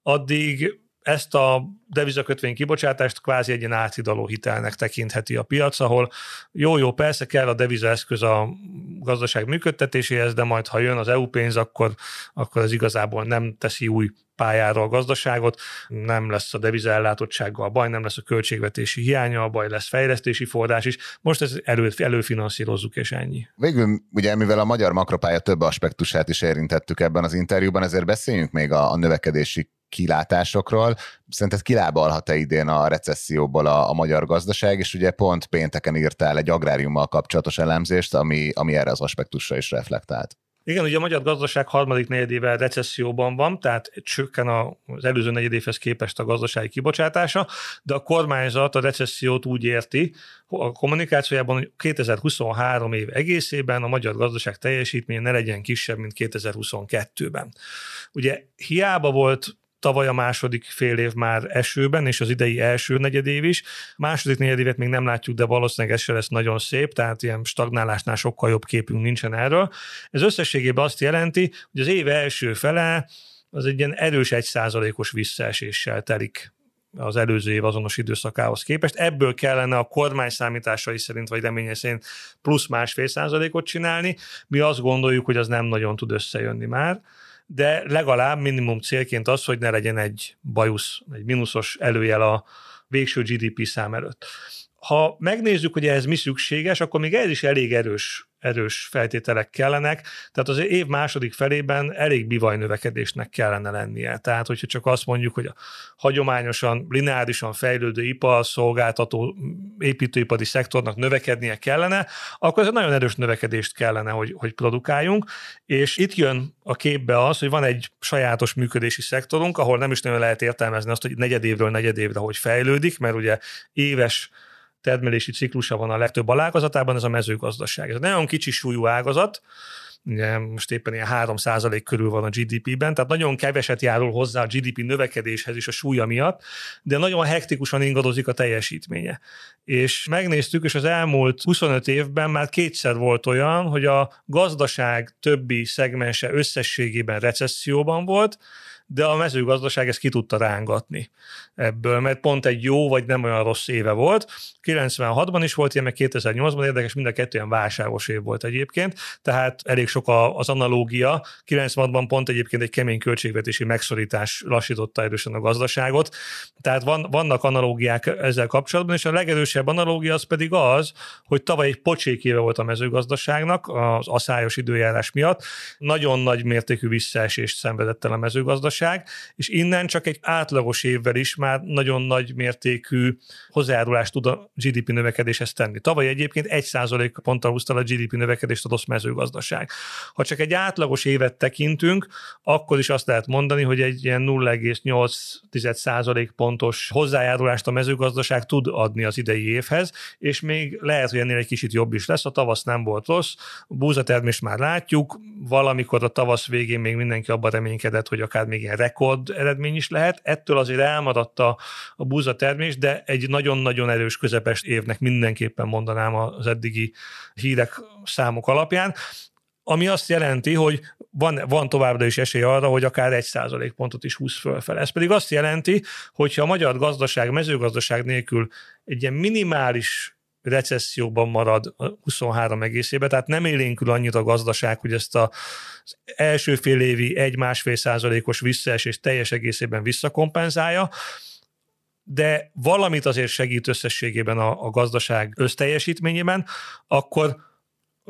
addig ezt a devizakötvény kibocsátást kvázi egy ilyen áthidaló hitelnek tekintheti a piac, ahol jó-jó, persze kell a devizaeszköz a gazdaság működtetéséhez, de majd ha jön az EU pénz, akkor, akkor ez igazából nem teszi új pályára a gazdaságot, nem lesz a deviza ellátottsággal baj, nem lesz a költségvetési hiánya, a baj lesz fejlesztési forrás is. Most ezt elő, előfinanszírozzuk, és ennyi. Végül, ugye mivel a magyar makropálya több aspektusát is érintettük ebben az interjúban, ezért beszéljünk még a, a növekedési kilátásokról. Szerinted kilábalhat-e idén a recesszióból a, a magyar gazdaság, és ugye pont pénteken írtál egy agráriummal kapcsolatos elemzést, ami, ami erre az aspektusra is reflektált. Igen, ugye a magyar gazdaság harmadik negyedével recesszióban van, tehát csökken az előző negyedévhez képest a gazdasági kibocsátása, de a kormányzat a recessziót úgy érti a kommunikációjában, hogy 2023 év egészében a magyar gazdaság teljesítménye ne legyen kisebb, mint 2022-ben. Ugye hiába volt tavaly a második fél év már esőben, és az idei első negyedév is. Második negyedévet még nem látjuk, de valószínűleg ez se lesz nagyon szép, tehát ilyen stagnálásnál sokkal jobb képünk nincsen erről. Ez összességében azt jelenti, hogy az év első fele az egy ilyen erős egy százalékos visszaeséssel telik az előző év azonos időszakához képest. Ebből kellene a kormány számításai szerint, vagy reménye szerint plusz másfél százalékot csinálni. Mi azt gondoljuk, hogy az nem nagyon tud összejönni már de legalább minimum célként az, hogy ne legyen egy bajusz, egy mínuszos előjel a végső GDP szám előtt. Ha megnézzük, hogy ehhez mi szükséges, akkor még ez is elég erős erős feltételek kellenek, tehát az év második felében elég bivaj növekedésnek kellene lennie. Tehát, hogyha csak azt mondjuk, hogy a hagyományosan, lineárisan fejlődő ipar, szolgáltató, építőipari szektornak növekednie kellene, akkor ez egy nagyon erős növekedést kellene, hogy, hogy produkáljunk, és itt jön a képbe az, hogy van egy sajátos működési szektorunk, ahol nem is nagyon lehet értelmezni azt, hogy negyedévről negyedévre hogy fejlődik, mert ugye éves termelési ciklusa van a legtöbb alágazatában, ez a mezőgazdaság. Ez egy nagyon kicsi súlyú ágazat, ugye most éppen ilyen 3% körül van a GDP-ben, tehát nagyon keveset járul hozzá a GDP növekedéshez is a súlya miatt, de nagyon hektikusan ingadozik a teljesítménye. És megnéztük, és az elmúlt 25 évben már kétszer volt olyan, hogy a gazdaság többi szegmense összességében recesszióban volt, de a mezőgazdaság ezt ki tudta rángatni ebből, mert pont egy jó vagy nem olyan rossz éve volt. 96-ban is volt ilyen, meg 2008-ban érdekes, mind a ilyen válságos év volt egyébként, tehát elég sok az analógia. 96-ban pont egyébként egy kemény költségvetési megszorítás lassította erősen a gazdaságot, tehát van, vannak analógiák ezzel kapcsolatban, és a legerősebb analógia az pedig az, hogy tavaly egy pocsék éve volt a mezőgazdaságnak az aszályos időjárás miatt. Nagyon nagy mértékű visszaesést szenvedett el a mezőgazdaság, gazdaság, és innen csak egy átlagos évvel is már nagyon nagy mértékű hozzájárulást tud a GDP növekedéshez tenni. Tavaly egyébként 1% ponttal húzta a GDP növekedést a rossz mezőgazdaság. Ha csak egy átlagos évet tekintünk, akkor is azt lehet mondani, hogy egy ilyen 0,8 pontos hozzájárulást a mezőgazdaság tud adni az idei évhez, és még lehet, hogy ennél egy kicsit jobb is lesz. A tavasz nem volt rossz, búzatermést már látjuk, valamikor a tavasz végén még mindenki abban reménykedett, hogy akár még ilyen rekord eredmény is lehet. Ettől azért elmaradt a, a búza termés, de egy nagyon-nagyon erős közepes évnek mindenképpen mondanám az eddigi hírek számok alapján ami azt jelenti, hogy van, van továbbra is esély arra, hogy akár egy százalék pontot is húz fölfel. Ez pedig azt jelenti, hogyha a magyar gazdaság, mezőgazdaság nélkül egy ilyen minimális recesszióban marad a 23 egészében, tehát nem élénkül annyit a gazdaság, hogy ezt a, az első fél évi egy-másfél százalékos visszaesés teljes egészében visszakompenzálja, de valamit azért segít összességében a, a gazdaság összteljesítményében, akkor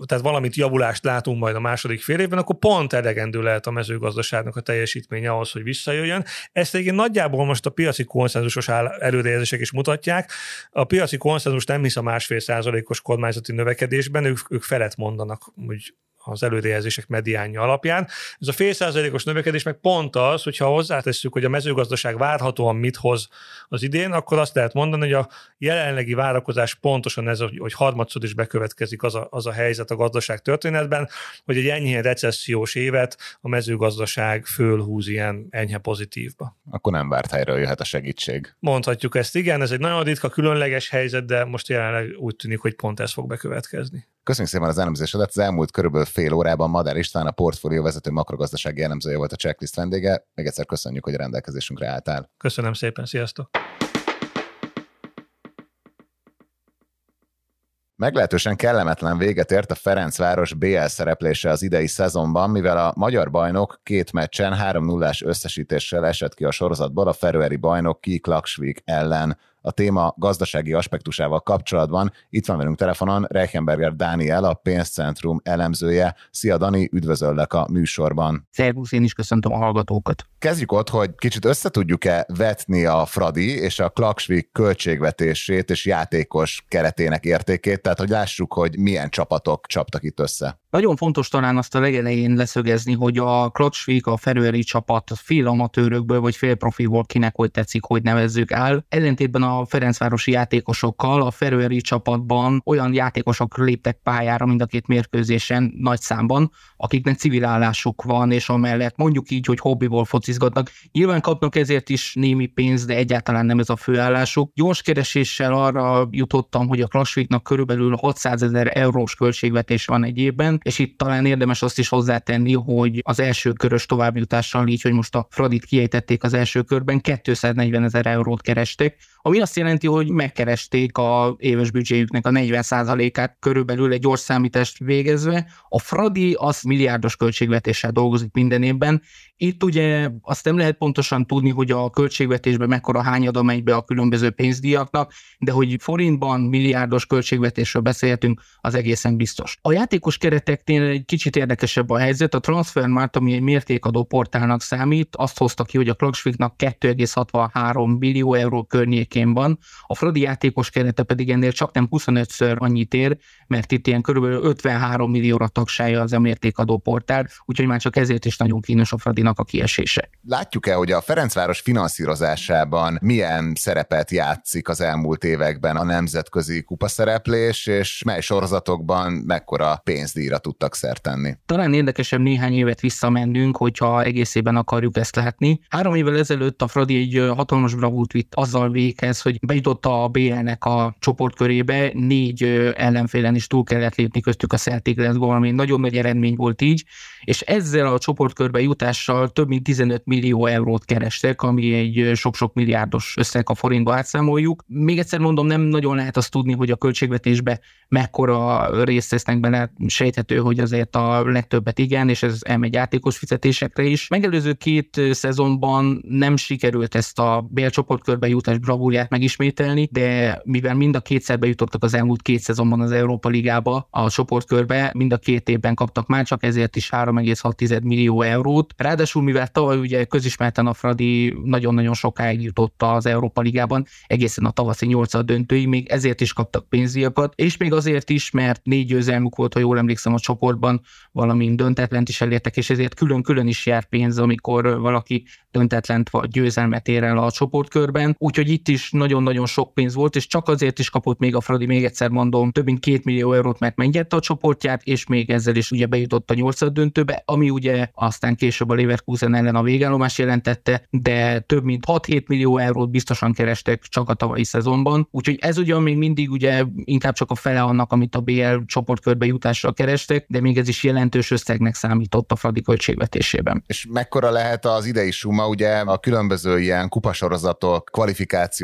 tehát valamit javulást látunk majd a második fél évben, akkor pont elegendő lehet a mezőgazdaságnak a teljesítménye ahhoz, hogy visszajöjjön. Ezt egyébként nagyjából most a piaci konszenzusos előrejelzések is mutatják. A piaci konszenzus nem hisz a másfél százalékos kormányzati növekedésben, ők, ők felett mondanak, hogy az előrejelzések mediánja alapján. Ez a fél százalékos növekedés meg pont az, hogyha hozzátesszük, hogy a mezőgazdaság várhatóan mit hoz az idén, akkor azt lehet mondani, hogy a jelenlegi várakozás pontosan ez, hogy harmadszor is bekövetkezik az a, az a helyzet a gazdaság történetben, hogy egy enyhén recessziós évet a mezőgazdaság fölhúz ilyen enyhe pozitívba. Akkor nem várt helyről jöhet a segítség. Mondhatjuk ezt, igen, ez egy nagyon ritka, különleges helyzet, de most jelenleg úgy tűnik, hogy pont ez fog bekövetkezni. Köszönjük szépen az elemzésedet. Az elmúlt körülbelül fél órában Madár István, a portfólió vezető makrogazdasági elemzője volt a checklist vendége. Még egyszer köszönjük, hogy a rendelkezésünkre álltál. Köszönöm szépen, sziasztok! Meglehetősen kellemetlen véget ért a Ferencváros BL szereplése az idei szezonban, mivel a magyar bajnok két meccsen 3-0-ás összesítéssel esett ki a sorozatból a ferőeri bajnok Kik Laksvik ellen a téma gazdasági aspektusával kapcsolatban. Itt van velünk telefonon Reichenberger Dániel, a pénzcentrum elemzője. Szia Dani, üdvözöllek a műsorban. Szervusz, én is köszöntöm a hallgatókat. Kezdjük ott, hogy kicsit összetudjuk-e vetni a Fradi és a Klaksvik költségvetését és játékos keretének értékét, tehát hogy lássuk, hogy milyen csapatok csaptak itt össze. Nagyon fontos talán azt a legelején leszögezni, hogy a Klaksvik, a Ferőeri csapat fél amatőrökből vagy fél profiból kinek hogy tetszik, hogy nevezzük el. Ellentétben a Ferencvárosi játékosokkal a Ferőeri csapatban olyan játékosok léptek pályára mind a két mérkőzésen nagy számban, akiknek civil állásuk van, és amellett mondjuk így, hogy hobbiból focizgatnak. Nyilván kapnak ezért is némi pénzt, de egyáltalán nem ez a főállásuk. Gyors kereséssel arra jutottam, hogy a Klassviknak körülbelül 600 ezer eurós költségvetés van egy évben, és itt talán érdemes azt is hozzátenni, hogy az első körös továbbjutással így, hogy most a Fradit kiejtették az első körben, 240 ezer eurót kerestek, ami azt jelenti, hogy megkeresték a éves büdzséjüknek a 40%-át körülbelül egy gyors számítást végezve. A Fradi az milliárdos költségvetéssel dolgozik minden évben. Itt ugye azt nem lehet pontosan tudni, hogy a költségvetésben mekkora hányada megy be a különböző pénzdíjaknak, de hogy forintban milliárdos költségvetésről beszélhetünk, az egészen biztos. A játékos kereteknél egy kicsit érdekesebb a helyzet. A Transfermarkt, ami egy mértékadó portálnak számít, azt hozta ki, hogy a Klagsviknak 2,63 millió euró környékén van, a Fradi játékos kerete pedig ennél csak nem 25-ször annyit ér, mert itt ilyen körülbelül 53 millióra tagsája az a mértékadó portál, úgyhogy már csak ezért is nagyon kínos a Fradinak a kiesése. Látjuk-e, hogy a Ferencváros finanszírozásában milyen szerepet játszik az elmúlt években a nemzetközi kupaszereplés, és mely sorozatokban mekkora pénzdíjra tudtak szert tenni? Talán érdekesebb néhány évet visszamennünk, hogyha egészében akarjuk ezt látni. Három évvel ezelőtt a Fradi egy hatalmas bravút vitt azzal véghez, hogy bejutott a BL-nek a csoportkörébe, négy ellenfélen is túl kellett lépni köztük a Celtic Glasgow, ami nagyon nagy eredmény volt így, és ezzel a csoportkörbe jutással több mint 15 millió eurót kerestek, ami egy sok-sok milliárdos összeg a forintba átszámoljuk. Még egyszer mondom, nem nagyon lehet azt tudni, hogy a költségvetésbe mekkora részt tesznek bele, sejthető, hogy azért a legtöbbet igen, és ez elmegy játékos fizetésekre is. Megelőző két szezonban nem sikerült ezt a bélcsoportkörbe jutás bravúrját megismételni, de mivel mind a kétszer bejutottak az elmúlt két szezonban az Európa Ligába, a csoportkörbe, mind a két évben kaptak már csak ezért is 3,6 millió eurót. Ráadásul, mivel tavaly ugye közismerten a Fradi nagyon-nagyon sokáig jutott az Európa Ligában, egészen a tavaszi 8 döntőig, még ezért is kaptak pénzdiakat, és még azért is, mert négy győzelmük volt, ha jól emlékszem a csoportban, valamint döntetlent is elértek, és ezért külön-külön is jár pénz, amikor valaki döntetlent vagy győzelmet ér el a csoportkörben. Úgyhogy itt is nagyon-nagyon sok pénz volt, és csak azért is kapott még a Fradi, még egyszer mondom, több mint két millió eurót, mert megnyerte a csoportját, és még ezzel is ugye bejutott a nyolcad döntőbe, ami ugye aztán később a Leverkusen ellen a végállomás jelentette, de több mint 6-7 millió eurót biztosan kerestek csak a tavalyi szezonban. Úgyhogy ez ugye még mindig ugye inkább csak a fele annak, amit a BL csoportkörbe jutásra kerestek, de még ez is jelentős összegnek számított a Fradi költségvetésében. És mekkora lehet az idei suma, ugye a különböző ilyen kupasorozatok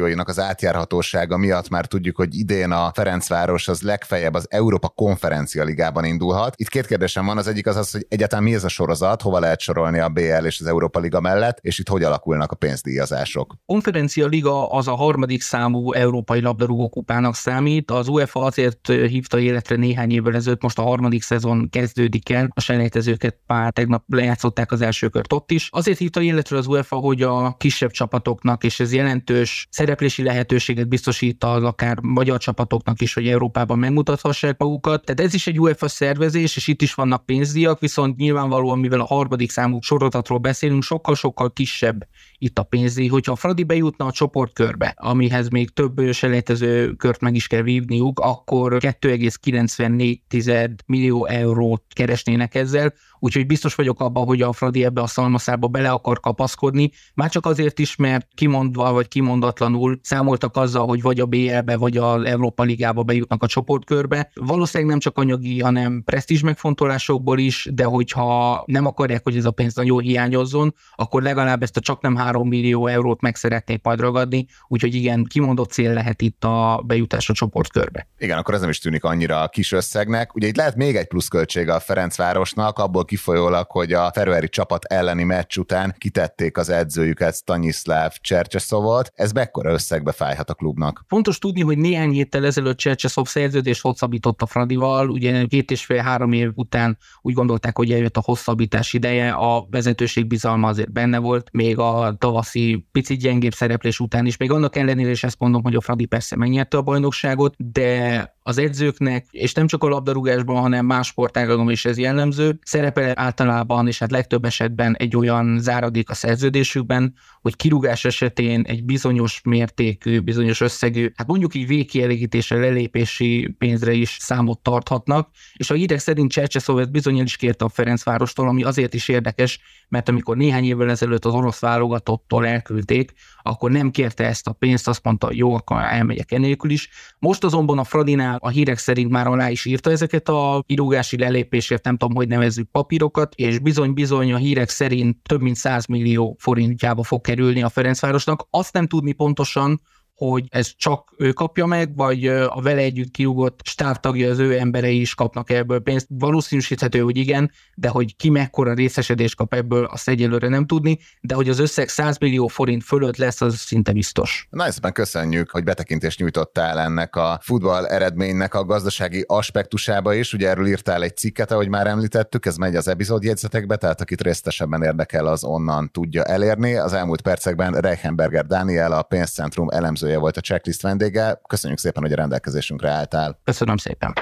kvalifikációinak az átjárhatósága miatt már tudjuk, hogy idén a Ferencváros az legfeljebb az Európa Konferencia Ligában indulhat. Itt két kérdésem van, az egyik az az, hogy egyáltalán mi ez a sorozat, hova lehet sorolni a BL és az Európa Liga mellett, és itt hogy alakulnak a pénzdíjazások. Konferencia Liga az a harmadik számú európai labdarúgó kupának számít. Az UEFA azért hívta életre néhány évvel ezelőtt, most a harmadik szezon kezdődik el. A selejtezőket pár tegnap lejátszották az első kört ott is. Azért hívta életre az UEFA, hogy a kisebb csapatoknak, és ez jelentős szereplési lehetőséget biztosít az akár magyar csapatoknak is, hogy Európában megmutathassák magukat. Tehát ez is egy UEFA szervezés, és itt is vannak pénzdíjak, viszont nyilvánvalóan, mivel a harmadik számú sorotatról beszélünk, sokkal-sokkal kisebb itt a pénzdíj. Hogyha a Fradi bejutna a csoportkörbe, amihez még több selejtező kört meg is kell vívniuk, akkor 2,94 millió eurót keresnének ezzel, úgyhogy biztos vagyok abban, hogy a Fradi ebbe a szalmaszába bele akar kapaszkodni, már csak azért is, mert kimondva vagy kimondatlanul számoltak azzal, hogy vagy a BL-be, vagy az Európa Ligába bejutnak a csoportkörbe. Valószínűleg nem csak anyagi, hanem presztízs megfontolásokból is, de hogyha nem akarják, hogy ez a pénz nagyon hiányozzon, akkor legalább ezt a csak nem 3 millió eurót meg szeretnék majd ragadni, úgyhogy igen, kimondott cél lehet itt a bejutás a csoportkörbe. Igen, akkor ez nem is tűnik annyira kis összegnek. Ugye itt lehet még egy pluszköltsége a Ferencvárosnak, abból kifolyólag, hogy a februári csapat elleni meccs után kitették az edzőjüket Stanislav Csercseszovot. Ez mekkora összegbe fájhat a klubnak? Fontos tudni, hogy néhány héttel ezelőtt Csercseszov szerződést hosszabbított a Fradival, ugye két és fél három év után úgy gondolták, hogy eljött a hosszabbítás ideje, a vezetőség bizalma azért benne volt, még a tavaszi picit gyengébb szereplés után is, még annak ellenére is ezt mondom, hogy a Fradi persze megnyerte a bajnokságot, de az edzőknek, és nem csak a labdarúgásban, hanem más sportágakban is ez jellemző, szerepel általában, és hát legtöbb esetben egy olyan záradék a szerződésükben, hogy kirúgás esetén egy bizonyos mértékű, bizonyos összegű, hát mondjuk így végkielégítésre, lelépési pénzre is számot tarthatnak, és a hírek szerint Csercseszov ezt bizony is kérte a Ferencvárostól, ami azért is érdekes, mert amikor néhány évvel ezelőtt az orosz válogatottól elküldték, akkor nem kérte ezt a pénzt, azt mondta, jó, akkor elmegyek enélkül is. Most azonban a Fradinál a hírek szerint már alá is írta ezeket a kirúgási lelépésért, nem tudom, hogy nevezzük papírokat, és bizony-bizony a hírek szerint több mint 100 millió forintjába fog kerülni a Ferencvárosnak. Azt nem tudni pontosan, hogy ez csak ő kapja meg, vagy a vele együtt kiugott stábtagja, az ő emberei is kapnak ebből pénzt. Valószínűsíthető, hogy igen, de hogy ki mekkora részesedés kap ebből, azt egyelőre nem tudni, de hogy az összeg 100 millió forint fölött lesz, az szinte biztos. Nagyon szépen köszönjük, hogy betekintést nyújtottál ennek a futball eredménynek a gazdasági aspektusába is. Ugye erről írtál egy cikket, ahogy már említettük, ez megy az epizódjegyzetekbe, tehát akit részletesebben érdekel, az onnan tudja elérni. Az elmúlt percekben Reichenberger Dániel, a pénzcentrum elemző szerkesztője volt a checklist vendége. Köszönjük szépen, hogy a rendelkezésünkre álltál. Köszönöm szépen.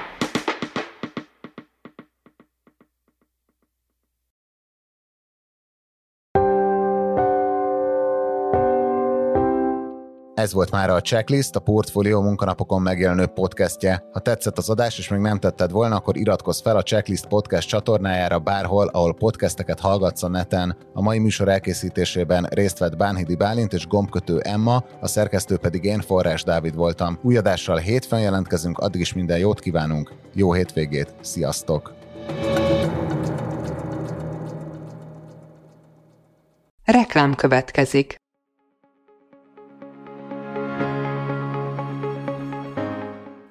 Ez volt már a Checklist, a Portfolio munkanapokon megjelenő podcastje. Ha tetszett az adás, és még nem tetted volna, akkor iratkozz fel a Checklist podcast csatornájára bárhol, ahol podcasteket hallgatsz a neten. A mai műsor elkészítésében részt vett Bánhidi Bálint és gombkötő Emma, a szerkesztő pedig én, Forrás Dávid voltam. Új adással hétfőn jelentkezünk, addig is minden jót kívánunk. Jó hétvégét, sziasztok! Reklám következik.